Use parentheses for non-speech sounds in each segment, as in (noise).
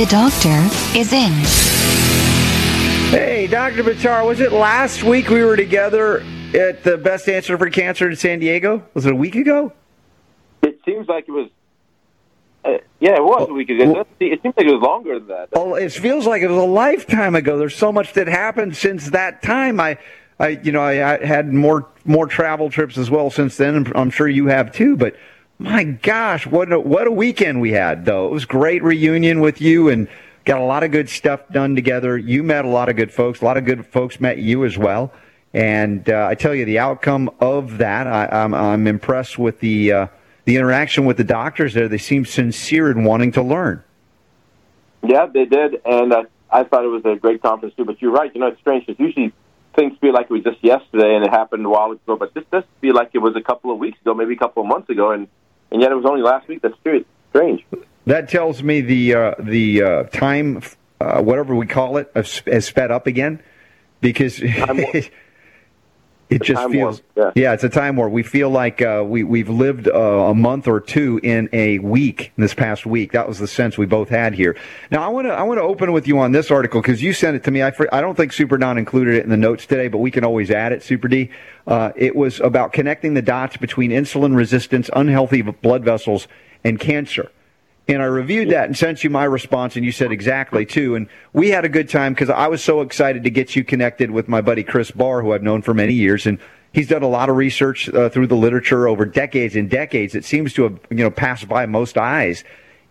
The doctor is in. Hey, Dr. Buttar, was it last week we were together at the Best Answer for Cancer in San Diego? Was it a week ago? It seems like it was. Uh, yeah, it was a week ago. well- it seems like it was longer than that. Oh, it feels like it was a lifetime ago. There's so much that happened since that time. I, I, you know, I, I had more more travel trips as well since then. I'm sure you have too. But my gosh, what a, what a weekend we had though. It was great reunion with you and got a lot of good stuff done together. You met a lot of good folks. A lot of good folks met you as well. And uh, I tell you, the outcome of that, I, I'm, I'm impressed with the uh, the interaction with the doctors there. They seem sincere in wanting to learn. Yeah, they did, and uh, I thought it was a great conference too. But you're right. You know, it's strange because usually things feel like it was just yesterday and it happened a while ago, but this does feel like it was a couple of weeks ago, maybe a couple of months ago, and and yet it was only last week. That's strange. That tells me the uh, the uh, time, uh, whatever we call it, has, sped up again, because. (laughs) it, just feels. warp, yeah. it's a time where we feel like uh, we we've lived uh, a month or two in a week. This past week, that was the sense we both had here. Now, I want to I want to open with you on this article because you sent it to me. I I don't think Super Don included it in the notes today, but we can always add it. Super D. Uh, it was about connecting the dots between insulin resistance, unhealthy blood vessels, and cancer. And I reviewed that and sent you my response, and you said exactly too. And we had a good time because I was so excited to get you connected with my buddy Chris Barr, who I've known for many years, and he's done a lot of research uh, through the literature over decades and decades. It seems to have you know passed by most eyes.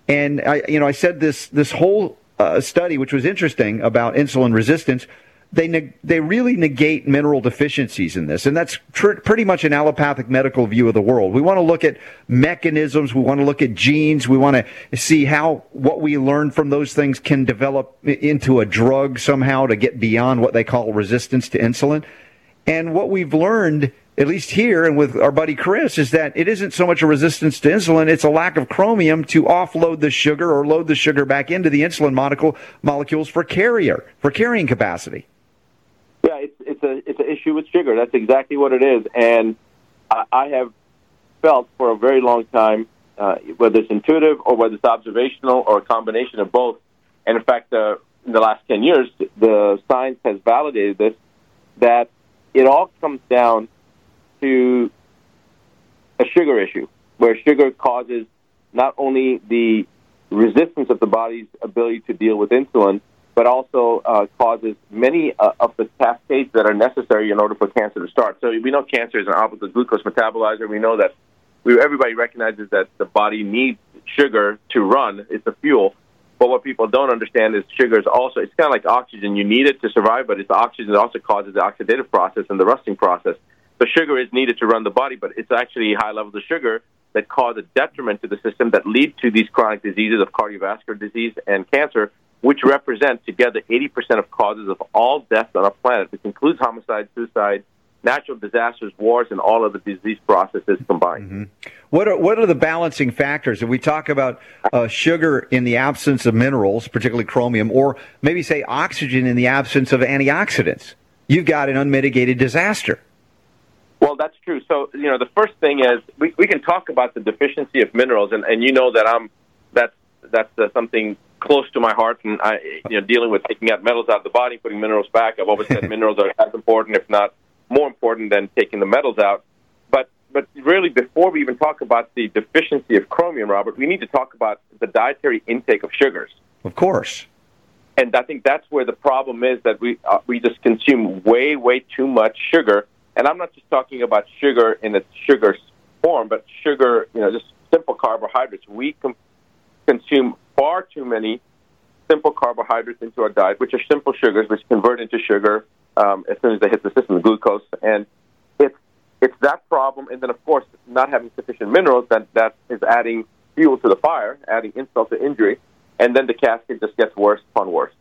And I, you know, I said this this whole uh, study, which was interesting about insulin resistance, they neg- they really negate mineral deficiencies in this, and that's tr- pretty much an allopathic medical view of the world. We want to look at mechanisms, we want to look at genes, we want to see how what we learn from those things can develop into a drug somehow to get beyond what they call resistance to insulin. And what we've learned, at least here and with our buddy Chris, is that it isn't so much a resistance to insulin, it's a lack of chromium to offload the sugar or load the sugar back into the insulin molecule, molecules for carrier, for carrying capacity. It's a it's an issue with sugar. That's exactly what it is, and I, I have felt for a very long time, uh, whether it's intuitive or whether it's observational or a combination of both. And in fact, uh, in the last ten years, the science has validated this that it all comes down to a sugar issue, where sugar causes not only the resistance of the body's ability to deal with insulin, but also uh, causes many uh, of the cascades that are necessary in order for cancer to start. So we know cancer is an obligate glucose metabolizer. We know that we, everybody recognizes that the body needs sugar to run. It's a fuel. But what people don't understand is sugar is also, it's kind of like oxygen. You need it to survive, but it's oxygen that also causes the oxidative process and the rusting process. So sugar is needed to run the body, but it's actually high levels of sugar that cause a detriment to the system that lead to these chronic diseases of cardiovascular disease and cancer, which represent together 80% of causes of all deaths on our planet, which includes homicide, suicide, natural disasters, wars, and all of the disease processes combined. What are what are the balancing factors? If we talk about uh, sugar in the absence of minerals, particularly chromium, or maybe say oxygen in the absence of antioxidants, you've got an unmitigated disaster. Well, that's true. So, you know, the first thing is we, we can talk about the deficiency of minerals, and, and you know that I'm that's that's uh, something close to my heart, and I, you know, dealing with taking out metals out of the body, putting minerals back. I've always said (laughs) minerals are as important, if not more important, than taking the metals out. But but really, before we even talk about the deficiency of chromium, Robert, we need to talk about the dietary intake of sugars. Of course. And I think that's where the problem is that we uh, we just consume way way too much sugar. And I'm not just talking about sugar in its sugar form, but sugar, you know, just simple carbohydrates. We com- consume far too many simple carbohydrates into our diet, which are simple sugars, which convert into sugar um, as soon as they hit the system, the glucose. And it's it's that problem, and then of course not having sufficient minerals that that is adding fuel to the fire, adding insult to injury. and then the cascade just gets worse upon worse.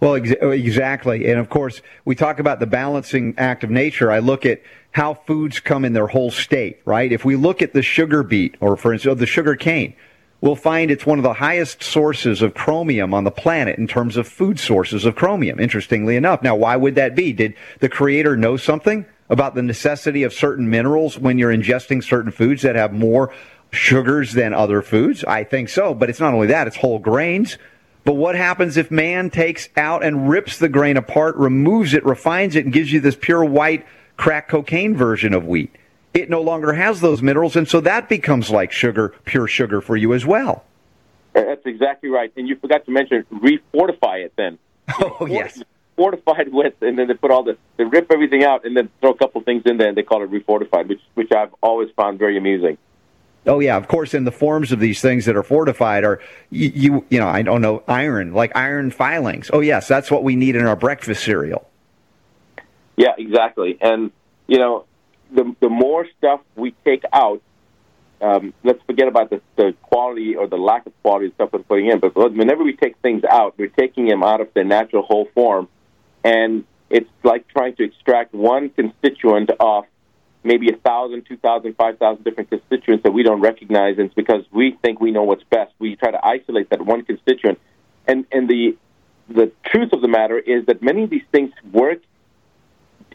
Well, ex- exactly. And of course, we talk about the balancing act of nature. I look at how foods come in their whole state, right? If we look at the sugar beet, or for instance, the sugar cane, we'll find it's one of the highest sources of chromium on the planet in terms of food sources of chromium, interestingly enough. Now, why would that be? Did the creator know something about the necessity of certain minerals when you're ingesting certain foods that have more sugars than other foods? I think so, but it's not only that, it's whole grains. But what happens if man takes out and rips the grain apart, removes it, refines it, and gives you this pure white crack cocaine version of wheat? It no longer has those minerals, and so that becomes like sugar, pure sugar for you as well. That's exactly right. And you forgot to mention refortify it then. (laughs) Oh, yes. Fortified with, and then they put all the, they rip everything out and then throw a couple things in there and they call it refortified, which, which I've always found very amusing. Oh yeah, of course. And the forms of these things that are fortified are you, you you know I don't know iron like iron filings. Oh yes, that's what we need in our breakfast cereal. Yeah, exactly. And you know, the the more stuff we take out, um, let's forget about the, the quality or the lack of quality of stuff we're putting in. But whenever we take things out, we're taking them out of their natural whole form, and it's like trying to extract one constituent off maybe a thousand, two thousand, five thousand different constituents that we don't recognize, and it's because we think we know what's best. We try to isolate that one constituent, and and the the truth of the matter is that many of these things work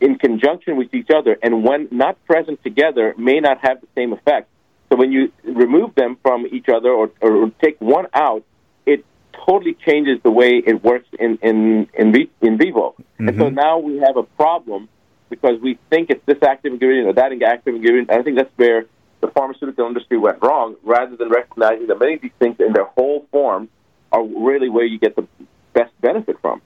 in conjunction with each other, and when not present together, may not have the same effect. So when you remove them from each other or, or take one out, it totally changes the way it works in in in, in vivo. And so mm-hmm. now we have a problem because we think it's this active ingredient or that active ingredient. And I think that's where the pharmaceutical industry went wrong, rather than recognizing that many of these things in their whole form are really where you get the best benefit from.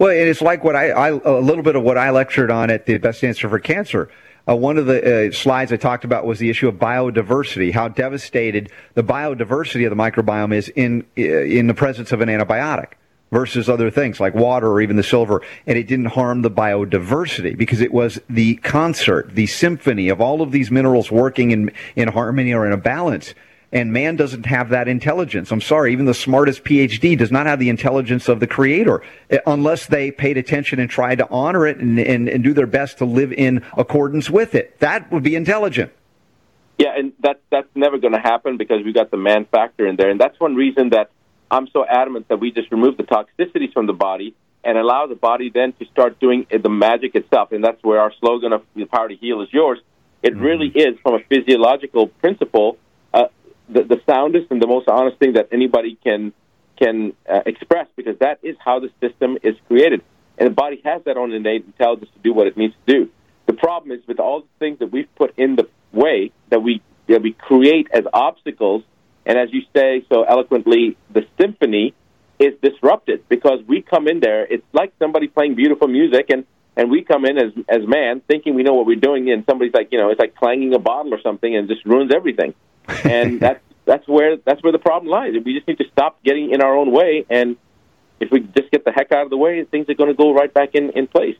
Well, and it's like what I, I a little bit of what I lectured on at the Best Answer for Cancer. Uh, one of the uh, slides I talked about was the issue of biodiversity, how devastated the biodiversity of the microbiome is in uh, in the presence of an antibiotic versus other things like water or even the silver, and it didn't harm the biodiversity because it was the concert, the symphony of all of these minerals working in in harmony or in a balance. And man doesn't have that intelligence. I'm sorry, even the smartest PhD does not have the intelligence of the creator eh, unless they paid attention and tried to honor it and, and, and do their best to live in accordance with it. That would be intelligent. Yeah, and that that's never going to happen because we've got the man factor in there, and that's one reason that I'm so adamant that we just remove the toxicities from the body and allow the body then to start doing the magic itself, and that's where our slogan of "the power to heal is yours." It really is, from a physiological principle, the, the soundest and the most honest thing that anybody can can uh, express, because that is how the system is created, and the body has that own innate intelligence to do what it needs to do. The problem is with all the things that we've put in the way that we that we create as obstacles, and as you say so eloquently, the symphony is disrupted because we come in there. It's like somebody playing beautiful music, and and we come in as as man thinking we know what we're doing, and somebody's like, you know, it's like clanging a bottle or something, and just ruins everything. And (laughs) that's that's where that's where the problem lies. We just need to stop getting in our own way, and if we just get the heck out of the way, things are going to go right back in in place.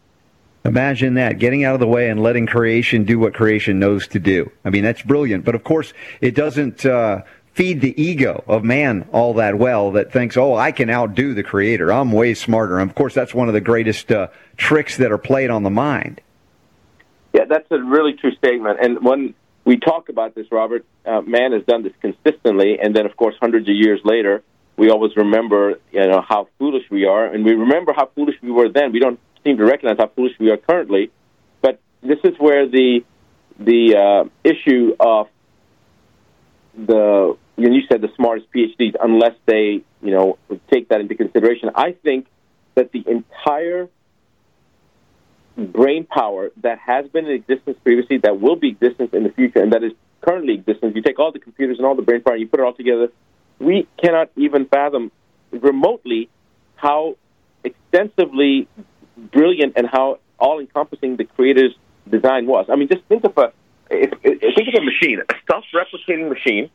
Imagine that, getting out of the way and letting creation do what creation knows to do. I mean, that's brilliant. But of course, it doesn't uh, feed the ego of man all that well that thinks, oh, I can outdo the creator. I'm way smarter. And of course, that's one of the greatest uh, tricks that are played on the mind. Yeah, that's a really true statement. And when we talk about this, Robert, uh, man has done this consistently, and then, of course, hundreds of years later, we always remember, you know, how foolish we are, and we remember how foolish we were then. We don't seem to recognize how foolish we are currently. But this is where the the uh, issue of the when you said the smartest PhDs, unless they, you know, take that into consideration, I think that the entire brain power that has been in existence previously, that will be existence in the future, and that is currently existence. You take all the computers and all the brain power, and you put it all together. We cannot even fathom remotely how extensively brilliant and how all-encompassing the creator's design was. I mean, just think of a if, if, think of a machine, a self-replicating machine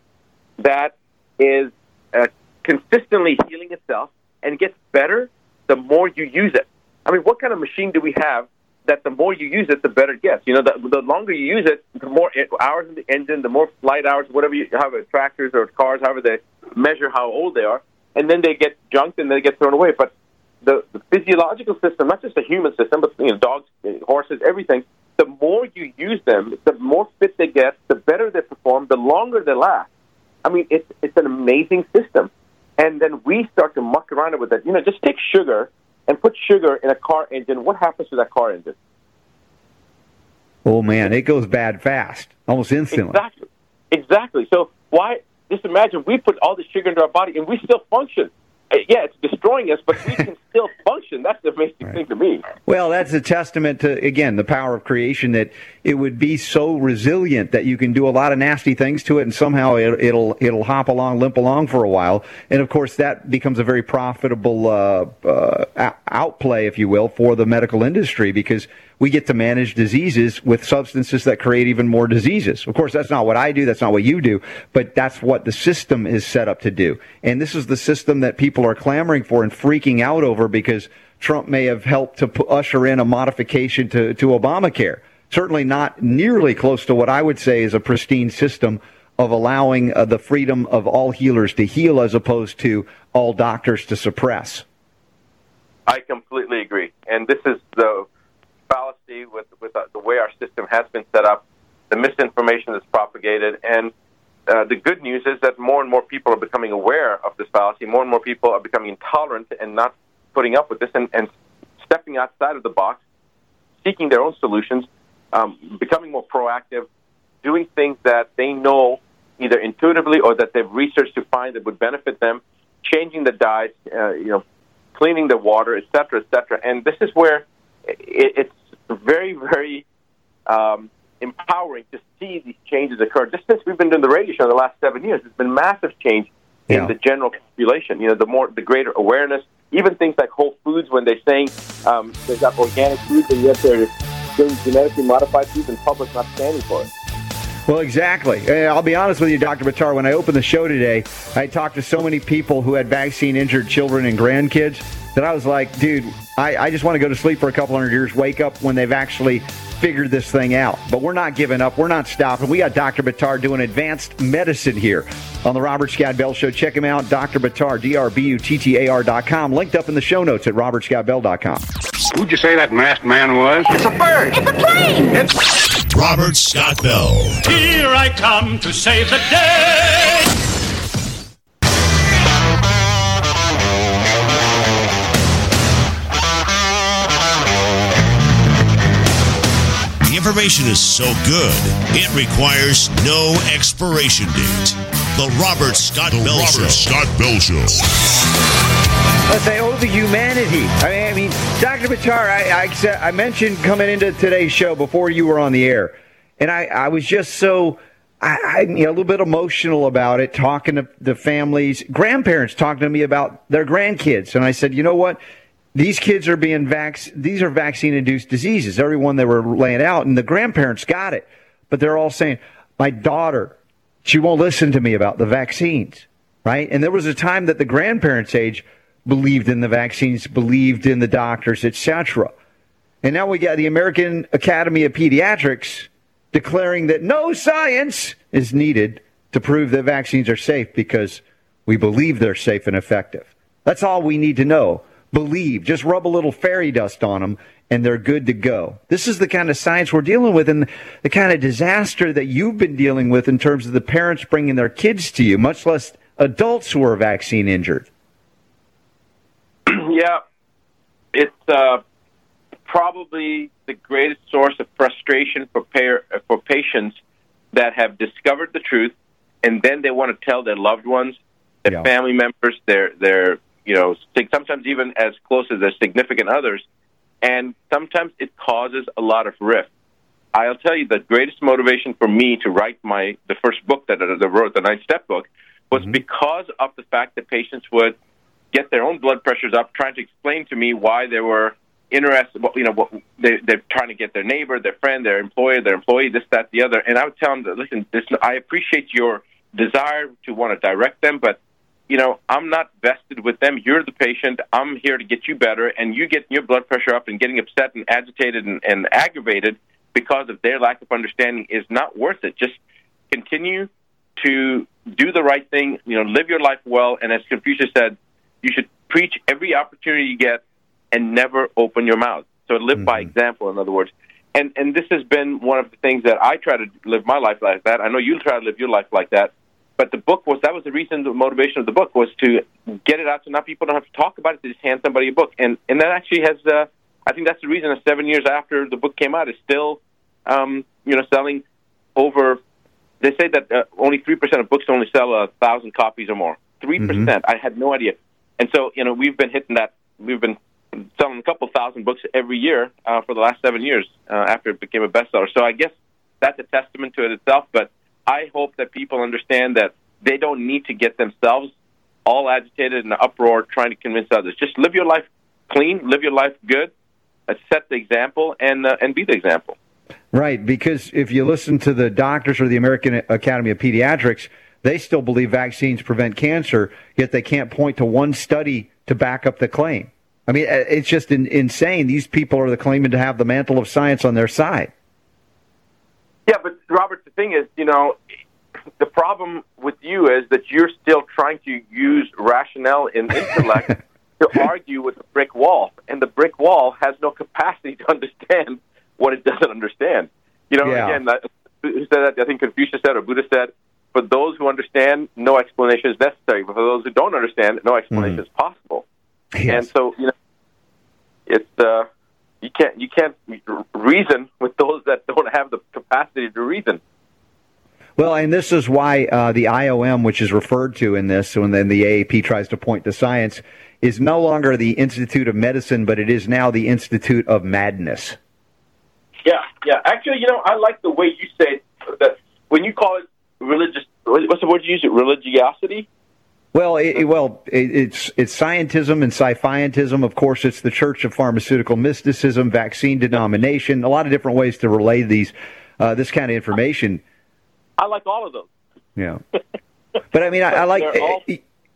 that is uh, consistently healing itself and gets better the more you use it. I mean, what kind of machine do we have that the more you use it, the better it gets. You know, the, the longer you use it, the more hours in the engine, the more flight hours, whatever you have, tractors or cars, however they measure how old they are, and then they get junked and they get thrown away. But the, the physiological system, not just the human system, but you know, dogs, horses, everything. The more you use them, the more fit they get, the better they perform, the longer they last. I mean, it's it's an amazing system. And then we start to muck around with it. You know, just take sugar and put sugar in a car engine. What happens to that car engine? Oh man, it goes bad fast, almost instantly. Exactly. Exactly. So why? Just imagine we put all this sugar into our body and we still function. Uh, Yeah, it's destroying us, but we (laughs) can still function. That's the amazing thing to me. Well, that's a testament to again the power of creation that it would be so resilient that you can do a lot of nasty things to it, and somehow it, it'll it'll hop along, limp along for a while, and of course that becomes a very profitable uh, uh, outplay, if you will, for the medical industry because we get to manage diseases with substances that create even more diseases. Of course, that's not what I do, that's not what you do, but that's what the system is set up to do, and this is the system that people are clamoring for and freaking out over because Trump may have helped to usher in a modification to, to Obamacare. Certainly not nearly close to what I would say is a pristine system of allowing uh, the freedom of all healers to heal as opposed to all doctors to suppress. I completely agree. And this is the fallacy with, with uh, the way our system has been set up, the misinformation that's propagated. And uh, the good news is that more and more people are becoming aware of this fallacy. More and more people are becoming intolerant and not putting up with this and, and stepping outside of the box, seeking their own solutions, um, becoming more proactive, doing things that they know either intuitively or that they've researched to find that would benefit them, changing the diet, uh, you know, cleaning the water, et cetera, et cetera. And this is where it, it's very, very um, empowering to see these changes occur. Just since we've been doing the radio show in the last seven years, there's been massive change Yeah. in the general population. You know, the more, the greater awareness. Even things like Whole Foods, when they're saying um, they've got organic foods, and yet they're doing genetically modified foods, and public's not standing for it. Well, exactly. I'll be honest with you, Dr. Buttar. When I opened the show today, I talked to so many people who had vaccine injured children and grandkids that I was like, dude, I, I just want to go to sleep for a couple hundred years, wake up when they've actually figured this thing out. But we're not giving up. We're not stopping. We got Dr. Buttar doing advanced medicine here on the Robert Scott Bell Show. Check him out, Dr. Buttar, D-R-B-U-T-T-A-R dot com. Linked up in the show notes at robertscottbell.com. Who'd you say that masked man was? It's a bird. It's a bird. Robert Scott Bell. Here I come to save the day. The information is so good, it requires no expiration date. The Robert Scott Bell Show. Robert Scott Bell Show. But they owe the humanity. I mean, I mean Dr. Buttar, I, I, I mentioned coming into today's show before you were on the air, and I, I was just so, I, I, a little bit emotional about it, talking to the families, grandparents talking to me about their grandkids. And I said, you know what? These kids are being vac, these are vaccine induced diseases, everyone they were laying out, and the grandparents got it. But they're all saying, my daughter, she won't listen to me about the vaccines, right? And there was a time that the grandparents' age believed in the vaccines, believed in the doctors, etc. And now we got the American Academy of Pediatrics declaring that no science is needed to prove that vaccines are safe because we believe they're safe and effective. That's all we need to know. Believe. Just rub a little fairy dust on them and they're good to go. This is the kind of science we're dealing with and the kind of disaster that you've been dealing with in terms of the parents bringing their kids to you, much less adults who are vaccine injured. Yeah, it's uh, probably the greatest source of frustration for pair, for patients that have discovered the truth, and then they want to tell their loved ones, their Yeah. family members, their their you know sometimes even as close as their significant others, and sometimes it causes a lot of rift. I'll tell you the greatest motivation for me to write my the first book that I that I wrote, the Nine Step book, was because of the fact that patients would get their own blood pressures up, trying to explain to me why they were interested. You know, what they, they're trying to get their neighbor, their friend, their employer, their employee, this, that, the other. And I would tell them, that, listen, this, I appreciate your desire to want to direct them, but you know, I'm not vested with them. You're the patient. I'm here to get you better, and you get your blood pressure up and getting upset and agitated and, and aggravated because of their lack of understanding is not worth it. Just continue to do the right thing. You know, live your life well, and as Confucius said, you should preach every opportunity you get and never open your mouth. So live by example, in other words. And and this has been one of the things that I try to live my life like that. I know you try to live your life like that. But the book was that was the reason, the motivation of the book was to get it out so now people don't have to talk about it. They just hand somebody a book, and and that actually has. Uh, I think that's the reason. That seven years after the book came out, is still, um, you know, selling over. They say that uh, only three percent of books only sell a thousand copies or more. 3 percent. I had no idea. And so you know we've been hitting that. We've been selling a couple thousand books every year uh, for the last seven years uh, after it became a bestseller. So I guess that's a testament to it itself. But I hope that people understand that they don't need to get themselves all agitated in an uproar trying to convince others. Just live your life clean, live your life good, uh, set the example, and uh, and be the example. Right, because if you listen to the doctors or the American Academy of Pediatrics, they still believe vaccines prevent cancer, yet they can't point to one study to back up the claim. I mean, uh, it's just in, insane. These people are the claiming to have the mantle of science on their side. Yeah, but Robert, the thing is, you know, the problem with you is that you're still trying to use rationale and intellect (laughs) to argue with a brick wall, and the brick wall has no capacity to understand what it doesn't understand. You know, Yeah. again, that, who said that? I think Confucius said or Buddha said, "For those who understand, no explanation is necessary. But for those who don't understand, no explanation is possible." And so, you know, it's uh, you can't you can't reason with those that don't have the capacity to reason. Well, and this is why uh, the IOM, which is referred to in this, when then the AAP tries to point to science, is no longer the Institute of Medicine, but it is now the Institute of Madness. Yeah, yeah. Actually, you know, I like the way you say that when you call it religious. What's the word you use? It religiosity. Well, it, well, it, it's it's scientism and sci-fiantism. Of course, it's the Church of Pharmaceutical Mysticism, vaccine denomination. A lot of different ways to relay these uh, this kind of information. I like all of those. Yeah, but I mean, I, I like all-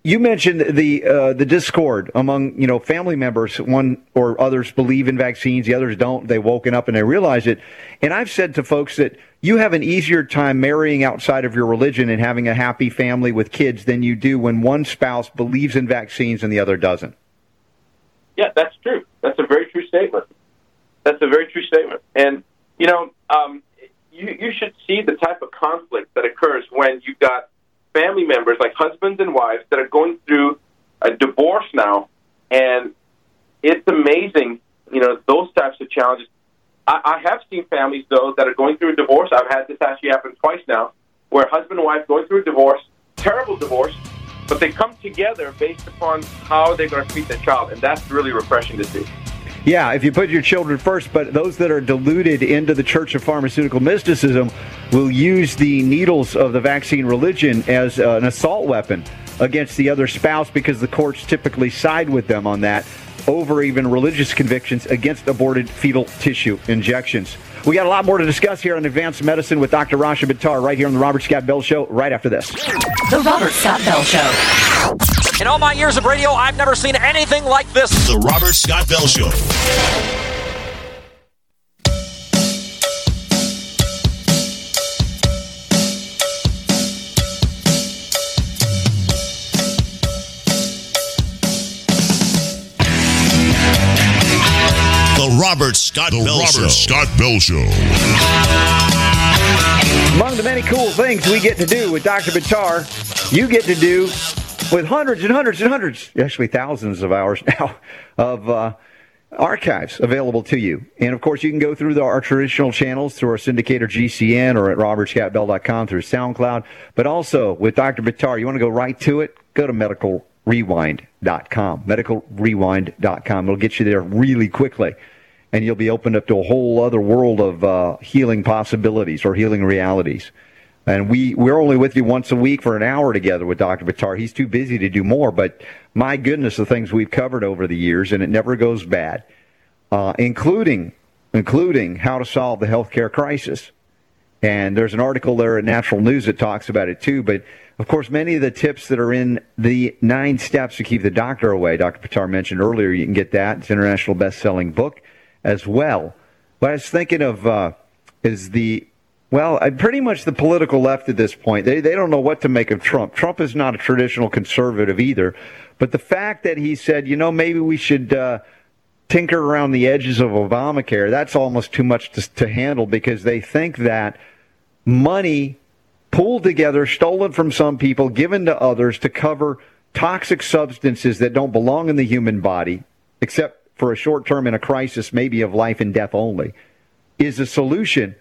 you mentioned the uh, the discord among you know family members. One or others believe in vaccines, the others don't. They've woken up and they realize it. And I've said to folks that you have an easier time marrying outside of your religion and having a happy family with kids than you do when one spouse believes in vaccines and the other doesn't. Yeah, that's true. That's a very true statement. That's a very true statement. And you know, um, you you should see the type of conflict that occurs when you've got family members like husbands and wives that are going through a divorce now, and it's amazing. You know, those types of challenges. I, I have seen families though that are going through a divorce. I've had this actually happen twice now, where husband and wife going through a divorce, terrible divorce, but they come together based upon how they're going to treat their child, and that's really refreshing to see. Yeah, if you put your children first, but those that are deluded into the Church of Pharmaceutical Mysticism will use the needles of the vaccine religion as uh, an assault weapon against the other spouse because the courts typically side with them on that over even religious convictions against aborted fetal tissue injections. We got a lot more to discuss here on Advanced Medicine with Dr. Rasha Buttar right here on the Robert Scott Bell Show right after this. The Robert Scott Bell Show. In all my years of radio, I've never seen anything like this. The Robert Scott Bell Show. The Robert Scott the Bell Robert Show. Scott Bell Show. Among the many cool things we get to do with Dr. Buttar, you get to do with hundreds and hundreds and hundreds, actually thousands of hours (laughs) now, of uh, archives available to you. And of course, you can go through the, our traditional channels through our syndicator GCN or at robertscottbell.com through SoundCloud. But also with Dr. Buttar, you want to go right to it? Go to medicalrewind.com. Medicalrewind.com. It'll get you there really quickly and you'll be opened up to a whole other world of uh, healing possibilities or healing realities. And we, we're only with you once a week for an hour together with Dr. Buttar. He's too busy to do more, but my goodness, the things we've covered over the years, and it never goes bad, uh, including, including how to solve the healthcare crisis. And there's an article there at Natural News that talks about it too, but Of course, many of the tips that are in the nine steps to keep the doctor away, Dr. Buttar mentioned earlier, you can get that. It's an international best-selling book as well. But I was thinking of uh, is the well, I, pretty much the political left at this point. They they don't know what to make of Trump. Trump is not a traditional conservative either. But the fact that he said, you know, maybe we should. Uh, tinker around the edges of Obamacare, that's almost too much to, to handle because they think that money pooled together, stolen from some people, given to others to cover toxic substances that don't belong in the human body, except for a short term in a crisis, maybe of life and death only, is a solution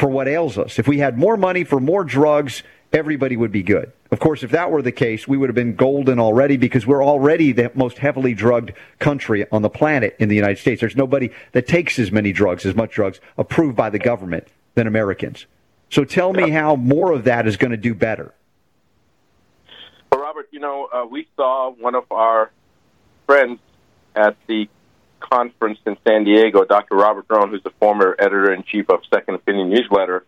for what ails us. If we had more money for more drugs, everybody would be good. Of course, if that were the case, we would have been golden already because we're already the most heavily drugged country on the planet in the United States. There's nobody that takes as many drugs, as much drugs approved by the government than Americans. So tell me how more of that is going to do better. Well, Robert, you know, uh, we saw one of our friends at the conference in San Diego, Dr. Robert Rowan, who's the former editor in chief of Second Opinion newsletter,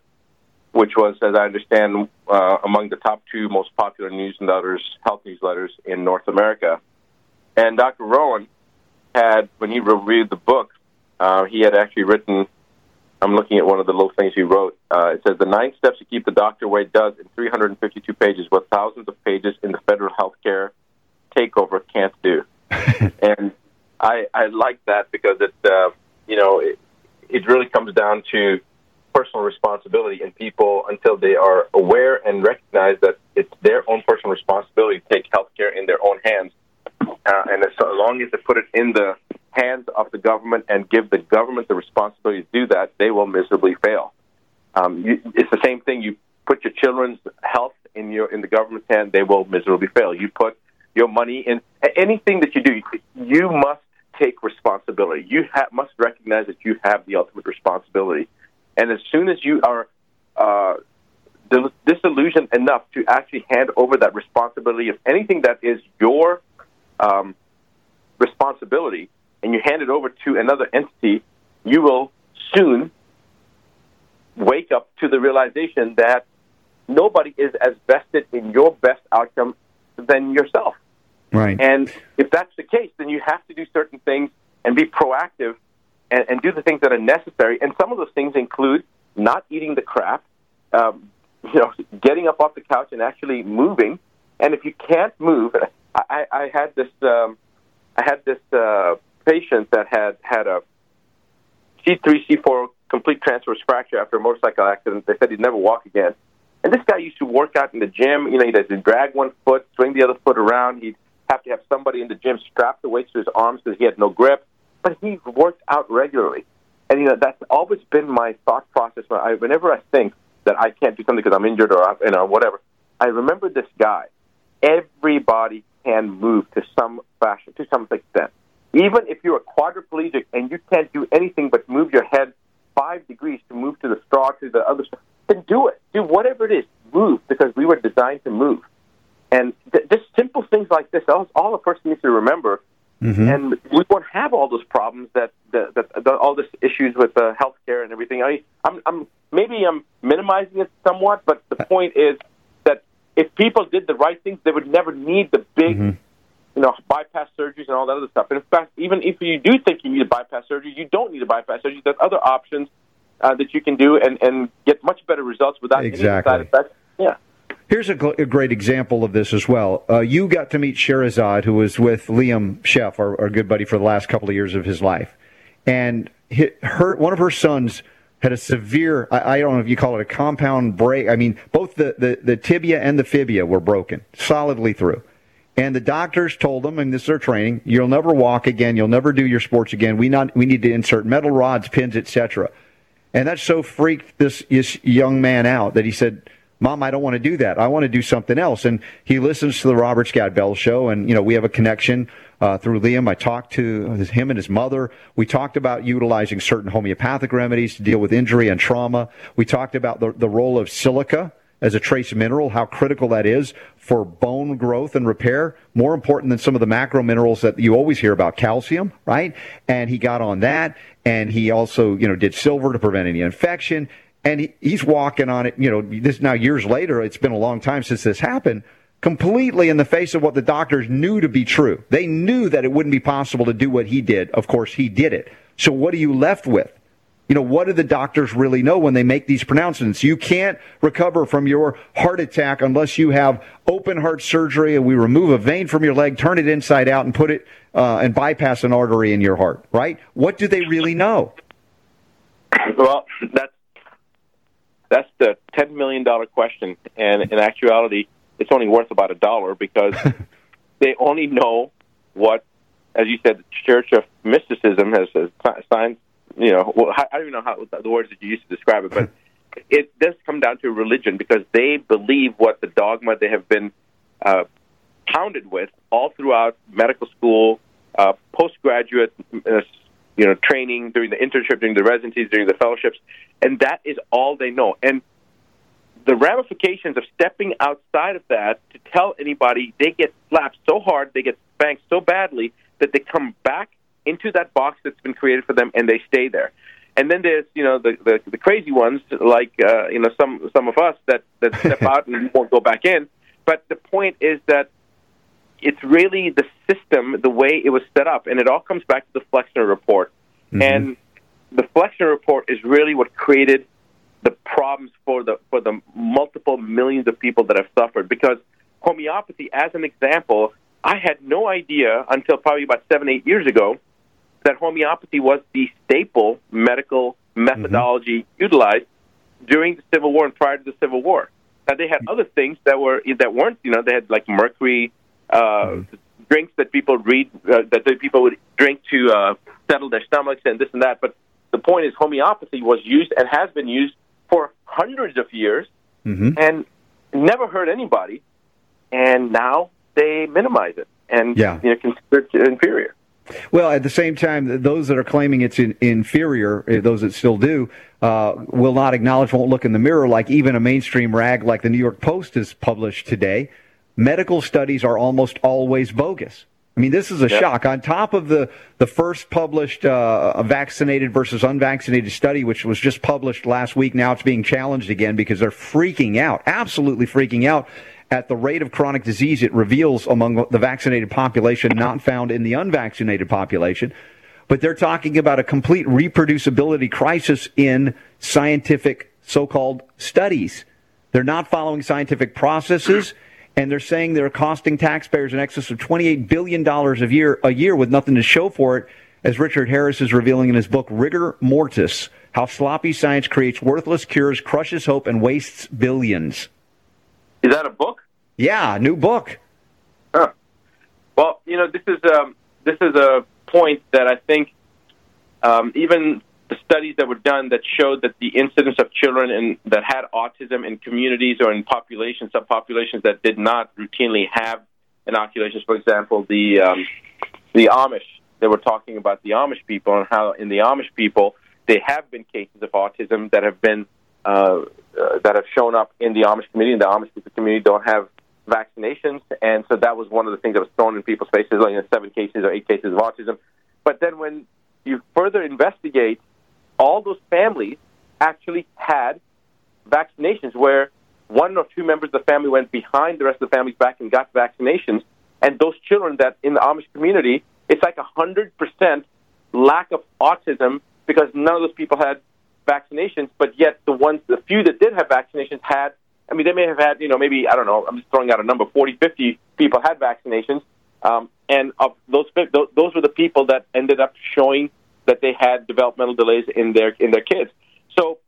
which was, as I understand, uh, among the top two most popular newsletters, health newsletters in North America. And Dr. Rowan had, when he reviewed the book, uh, he had actually written I'm looking at one of the little things he wrote. Uh, it says the nine steps to keep the doctor away does in 352 pages what thousands of pages in the federal health care takeover can't do. (laughs) and I, I like that because it, uh, you know, it, it really comes down to personal responsibility and people until they are aware and recognize that it's their own personal responsibility to take health care in their own hands. Uh, and as long as they put it in the hands of the government and give the government the responsibility to do that, they will miserably fail. Um, you, it's the same thing. You put your children's health in your in the government's hand, they will miserably fail. You put your money in anything that you do, you must take responsibility. You ha- must recognize that you have the ultimate responsibility. And as soon as you are uh, disillusioned enough to actually hand over that responsibility of anything that is your um, responsibility, and you hand it over to another entity, you will soon wake up to the realization that nobody is as vested in your best outcome than yourself. Right. And if that's the case, then you have to do certain things and be proactive and, and do the things that are necessary. And some of those things include not eating the crap, um, you know, getting up off the couch and actually moving. And if you can't move, I, I had this, um, I had this uh, patient that had had a C3, C4 complete transverse fracture after a motorcycle accident. They said he'd never walk again. And this guy used to work out in the gym. You know, he'd to drag one foot, swing the other foot around. He'd have to have somebody in the gym strap the weights to his arms because he had no grip. But he worked out regularly. And, you know, that's always been my thought process. When I, whenever I think that I can't do something because I'm injured or, you know, whatever, I remember this guy. Everybody can move to some fashion, to some extent. Even if you're a quadriplegic and you can't do anything but move your head five degrees to move to the straw to the other straw, then do it. Do whatever it is. Move because we were designed to move. And th- just simple things like this, all, all a person needs to remember. Mm-hmm. And we won't have all those problems that, that, that, that all this issues with uh, healthcare and everything. I, I'm, I'm maybe I'm minimizing it somewhat, but the point is that if people did the right things, they would never need the big Mm-hmm. you know, bypass surgeries and all that other stuff. And in fact, even if you do think you need a bypass surgery, you don't need a bypass surgery. There's other options uh, that you can do and, and get much better results without Exactly. any side effects. Yeah. Here's a, a great example of this as well. Uh, you got to meet Sherazad, who was with Liam Scheff, our, our good buddy, for the last couple of years of his life. And hi her, one of her sons had a severe, I, I don't know if you call it a compound break. I mean, both the, the, the tibia and the fibia were broken solidly through. And the doctors told them, and this is their training, you'll never walk again, you'll never do your sports again. We not we need to insert metal rods, pins, etc. And that so freaked this, this young man out that he said, Mom, I don't want to do that. I want to do something else. And he listens to the Robert Scott Bell show, and you know we have a connection uh, through Liam. I talked to him and his mother. We talked about utilizing certain homeopathic remedies to deal with injury and trauma. We talked about the, the role of silica as a trace mineral, how critical that is for bone growth and repair, more important than some of the macro minerals that you always hear about, calcium, right? And he got on that, and he also, you know, did silver to prevent any infection. And he, he's walking on it. You know, this now years later. It's been a long time since this happened. Completely in the face of what the doctors knew to be true. They knew that it wouldn't be possible to do what he did. Of course, he did it. So what are you left with? You know, what do the doctors really know when they make these pronouncements? You can't recover from your heart attack unless you have open heart surgery and we remove a vein from your leg, turn it inside out, and put it uh, and bypass an artery in your heart, right? What do they really know? Well, that's that's the ten million dollar question, and in actuality, it's only worth about a dollar because (laughs) they only know what, as you said, the Church of Mysticism has, has signed. You know, well, I don't even know how the words that you used to describe it, but (laughs) it does come down to religion because they believe what the dogma they have been uh, pounded with all throughout medical school, uh, postgraduate, uh, you know, training during the internship, during the residencies, during the fellowships, and that is all they know. And the ramifications of stepping outside of that to tell anybody they get slapped so hard, they get spanked so badly that they come back into that box that's been created for them and they stay there. And then there's you know the the, the crazy ones like uh, you know some some of us that that step (laughs) out and won't go back in. But the point is that it's really the system, the way it was set up, and it all comes back to the Flexner report. Mm-hmm. And the Flexner report is really what created the problems for the for the multiple millions of people that have suffered. Because homeopathy, as an example, I had no idea until probably about seven eight years ago that homeopathy was the staple medical methodology utilized during the Civil War and prior to the Civil War. Now they had other things that were that weren't, you know, they had like mercury uh, drinks that people read uh, that people would drink to uh, settle their stomachs and this and that. But the point is, homeopathy was used and has been used for hundreds of years Mm-hmm. and never hurt anybody. And now they minimize it and Yeah. you know consider it inferior. Well, at the same time, those that are claiming it's in, inferior, eh, those that still do, uh, will not acknowledge, won't look in the mirror like even a mainstream rag like the New York Post has published today. Medical studies are almost always bogus. I mean, this is a Yeah. shock. On top of the, the first published uh, vaccinated versus unvaccinated study, which was just published last week, now it's being challenged again because they're freaking out, absolutely freaking out at the rate of chronic disease it reveals among the vaccinated population not found in the unvaccinated population. But they're talking about a complete reproducibility crisis in scientific so called studies. They're not following scientific processes, and they're saying they're costing taxpayers in excess of $28 billion a year, a year with nothing to show for it, as Richard Harris is revealing in his book, Rigor Mortis How Sloppy Science Creates Worthless Cures, Crushes Hope, and Wastes Billions. Is that a book? Yeah, new book. Huh. Well, you know, this is um, this is a point that I think um, even the studies that were done that showed that the incidence of children in, that had autism in communities or in populations, subpopulations that did not routinely have inoculations, for example, the um, the Amish. They were talking about the Amish people and how in the Amish people there have been cases of autism that have been uh, uh, that have shown up in the Amish community, and the Amish people community don't have vaccinations, and so that was one of the things that was thrown in people's faces, like you know, seven cases or eight cases of autism. But then when you further investigate, all those families actually had vaccinations where one or two members of the family went behind the rest of the family's back and got vaccinations, and those children that in the Amish community, it's like a hundred percent lack of autism because none of those people had vaccinations, but yet the ones, the few that did have vaccinations had, I mean, they may have had, you know, maybe, I don't know, I'm just throwing out a number, 40, 50 people had vaccinations, um, and of those, those were the people that ended up showing that they had developmental delays in their, in their kids. So,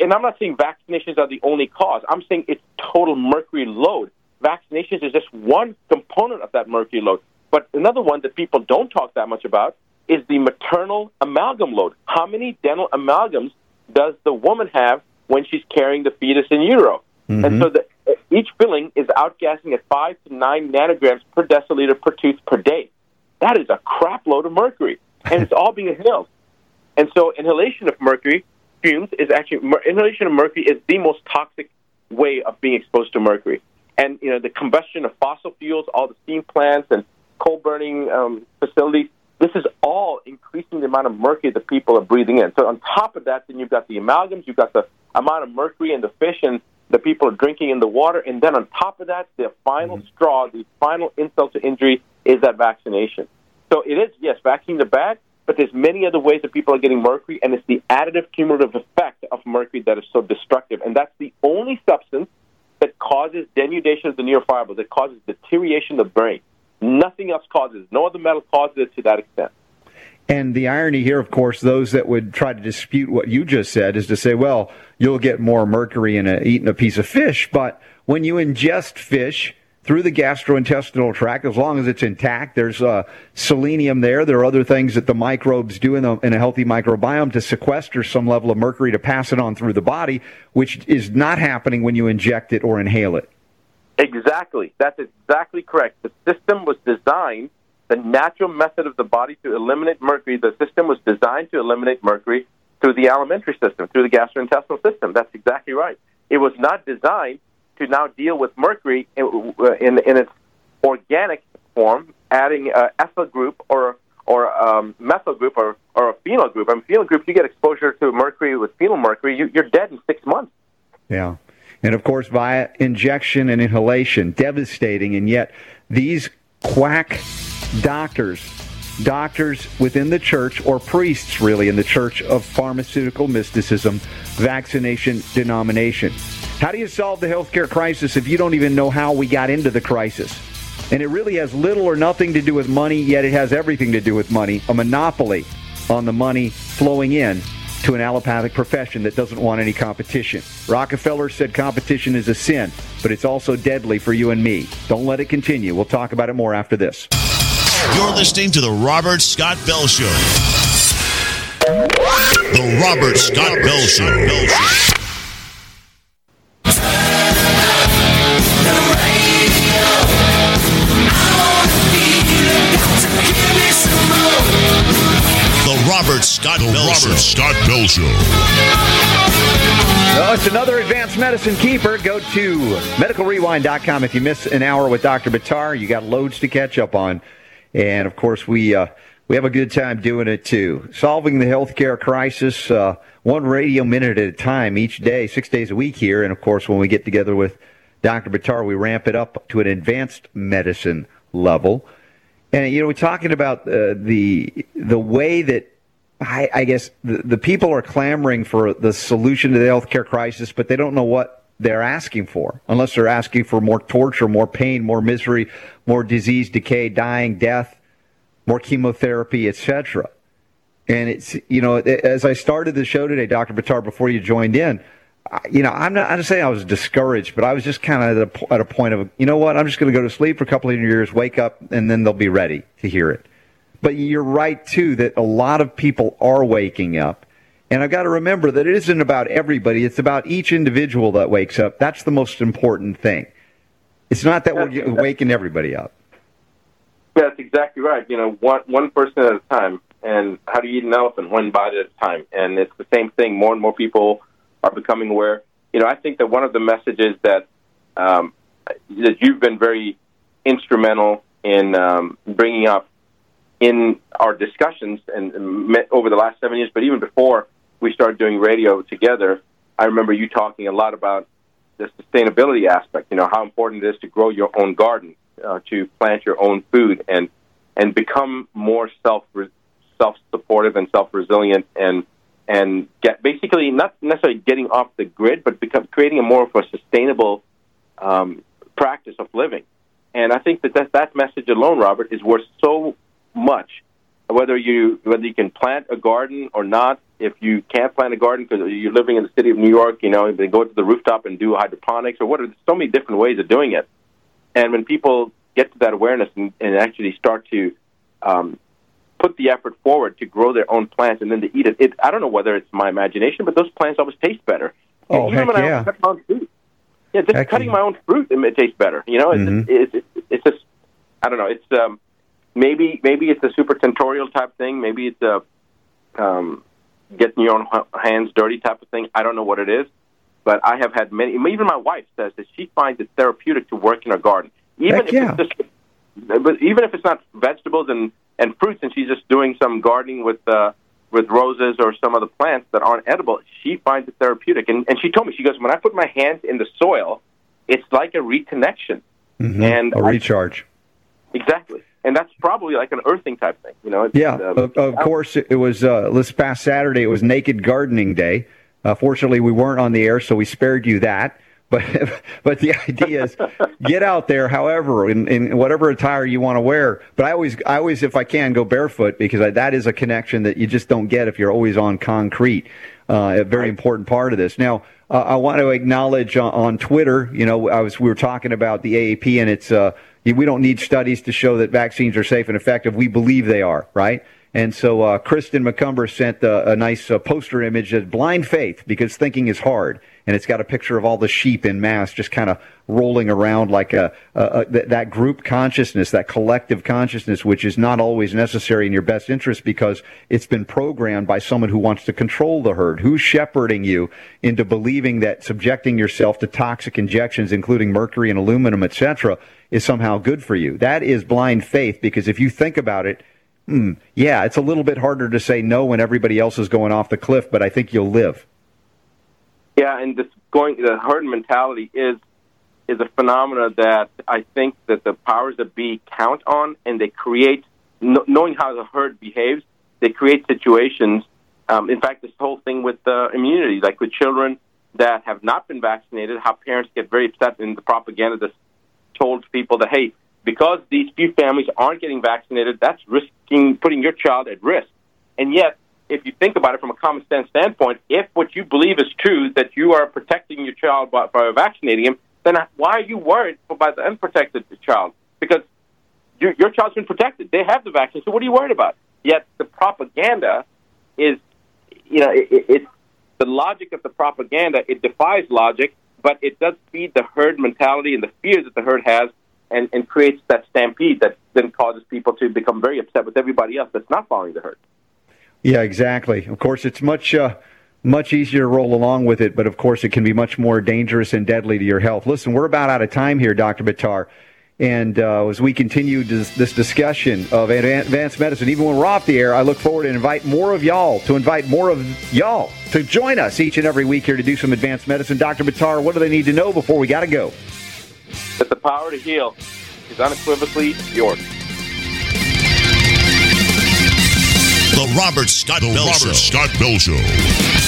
and I'm not saying vaccinations are the only cause. I'm saying it's total mercury load. Vaccinations is just one component of that mercury load. But another one that people don't talk that much about is the maternal amalgam load. How many dental amalgams does the woman have when she's carrying the fetus in utero? And mm-hmm. so the, each filling is outgassing at 5 to 9 nanograms per deciliter per tooth per day. That is a crap load of mercury. And it's all being inhaled. And so inhalation of mercury fumes is actually, inhalation of mercury is the most toxic way of being exposed to mercury. And, you know, the combustion of fossil fuels, all the steam plants and coal burning um, facilities, this is all increasing the amount of mercury that people are breathing in. So on top of that, then you've got the amalgams, you've got the amount of mercury in the fish and the people are drinking in the water, and then on top of that, the final straw, the final insult to injury is that vaccination. So it is yes, vaccine the bag, but there's many other ways that people are getting mercury, and it's the additive cumulative effect of mercury that is so destructive, and that's the only substance that causes denudation of the neurofibrils, that causes deterioration of the brain. Nothing else causes. No other metal causes it to that extent. And the irony here, of course, those that would try to dispute what you just said is to say, well, you'll get more mercury in a, eating a piece of fish. But when you ingest fish through the gastrointestinal tract, as long as it's intact, there's uh, selenium there. There are other things that the microbes do in, in a healthy microbiome to sequester some level of mercury to pass it on through the body, which is not happening when you inject it or inhale it. Exactly. That's exactly correct. The system was designed, the natural method of the body to eliminate mercury, the system was designed to eliminate mercury through the alimentary system, through the gastrointestinal system. That's exactly right. It was not designed to now deal with mercury in, in, in its organic form, adding uh, ethyl group or or um, methyl group or, or a phenyl group. I mean, phenyl group, you get exposure to mercury with phenyl mercury, you, you're dead in six months. Yeah. And of course, via injection and inhalation, devastating. And yet, these quack doctors, doctors within the church, or priests really in the church of pharmaceutical mysticism, vaccination denomination. How do you solve the healthcare crisis if you don't even know how we got into the crisis? And it really has little or nothing to do with money, yet it has everything to do with money a monopoly on the money flowing in to an allopathic profession that doesn't want any competition. Rockefeller said competition is a sin, but it's also deadly for you and me. Don't let it continue. We'll talk about it more after this. You're listening to the Robert Scott Bell Show. The Robert Scott Bell Show. Bell Show. The Robert Scott the Bell Robert Show. Scott Bell Show. Well, it's another advanced medicine keeper. Go to medicalrewind.com if you miss an hour with Dr. Buttar. You got loads to catch up on. And of course, we uh, we have a good time doing it too. Solving the healthcare crisis, uh, one radio minute at a time each day, six days a week here. And of course, when we get together with Dr. Buttar, we ramp it up to an advanced medicine level. And you know, we're talking about uh, the the way that I, I guess the, the people are clamoring for the solution to the healthcare crisis, but they don't know what they're asking for, unless they're asking for more torture, more pain, more misery, more disease, decay, dying, death, more chemotherapy, etc. And it's you know, as I started the show today, Dr. Buttar, before you joined in, you know, I'm not, I'm not saying I was discouraged, but I was just kind of at at a point of, you know what, I'm just going to go to sleep for a couple of years, wake up, and then they'll be ready to hear it. But you're right, too, that a lot of people are waking up. And I've got to remember that it isn't about everybody, it's about each individual that wakes up. That's the most important thing. It's not that we're waking everybody up. That's exactly right. You know, one one person at a time. And how do you eat an elephant? One bite at a time. And it's the same thing. More and more people are becoming aware. You know, I think that one of the messages that um, that you've been very instrumental in um, bringing up in our discussions and, and over the last seven years, but even before we started doing radio together, I remember you talking a lot about the sustainability aspect. You know how important it is to grow your own garden, uh, to plant your own food, and and become more self self supportive and self resilient, and and get basically not necessarily getting off the grid, but become creating a more of a sustainable um, practice of living. And I think that, that that message alone, Robert, is worth so much. Whether you whether you can plant a garden or not, if you can't plant a garden because you're living in the city of New York, you know, then go to the rooftop and do hydroponics or what are so many different ways of doing it. And when people get to that awareness and, and actually start to um, put the effort forward to grow their own plants and then to eat it, it I don't know whether it's my imagination, but those plants always taste better. Oh, and even when yeah. I cut my own fruit, yeah, just Heck cutting yeah. my own fruit, it, it tastes better. You know, it's, Mhm. it's, it's, it's just I don't know. It's um, maybe maybe it's a supratentorial type thing. Maybe it's a um, getting your own hands dirty type of thing. I don't know what it is, but I have had many. Even my wife says that she finds it therapeutic to work in her garden, even Heck if yeah. it's just but even if it's not vegetables and and fruits, and she's just doing some gardening with uh, with roses or some other plants that aren't edible, she finds it therapeutic. And and she told me she goes, when I put my hands in the soil, it's like a reconnection. Mhm. And a recharge. Exactly, and that's probably like an earthing type thing. You know? Yeah, um, of, of course. It was uh, this past Saturday. It was Naked Gardening Day. Uh, fortunately, we weren't on the air, so we spared you that. (laughs) But but the idea is get out there, however, in, in whatever attire you want to wear. But I always I always, if I can, go barefoot because I, that is a connection that you just don't get if you're always on concrete. Uh, a very important part of this. Now, uh, I want to acknowledge on, on Twitter. You know, I was we were talking about the AAP, and it's uh, we don't need studies to show that vaccines are safe and effective. We believe they are, right? And so uh, Kristen McCumber sent uh, a nice uh, poster image of blind faith because thinking is hard. And it's got a picture of all the sheep in mass just kind of rolling around like a, a, a th- that group consciousness, that collective consciousness, which is not always necessary in your best interest because it's been programmed by someone who wants to control the herd. Who's shepherding you into believing that subjecting yourself to toxic injections, including mercury and aluminum, etc., is somehow good for you? That is blind faith because if you think about it, Hmm, yeah, it's a little bit harder to say no when everybody else is going off the cliff, but I think you'll live. Yeah, and this going the herd mentality is is a phenomena that I think that the powers that be count on, and they create knowing how the herd behaves. They create situations. Um, in fact, this whole thing with uh, immunity, like with children that have not been vaccinated, how parents get very upset in the propaganda that's told people that hey, because these few families aren't getting vaccinated, that's risking putting your child at risk. And yet, if you think about it from a common sense standpoint, if what you believe is true, that you are protecting your child by, by vaccinating him, then why are you worried about the unprotected child? Because your, your child's been protected. They have the vaccine, so what are you worried about? Yet the propaganda is, you know, it, it, the logic of the propaganda. It defies logic, but it does feed the herd mentality and the fear that the herd has, and, and creates that stampede that then causes people to become very upset with everybody else that's not following the herd. Yeah, exactly. Of course, it's much uh, much easier to roll along with it, but of course, it can be much more dangerous and deadly to your health. Listen, we're about out of time here, Dr. Buttar. And uh, as we continue this, this discussion of advanced medicine, even when we're off the air, I look forward to invite more of y'all to invite more of y'all to join us each and every week here to do some advanced medicine. Dr. Buttar, what do they need to know before we got to go? That the power to heal is unequivocally yours. The Robert Scott Bell Show. Scott Bell Show.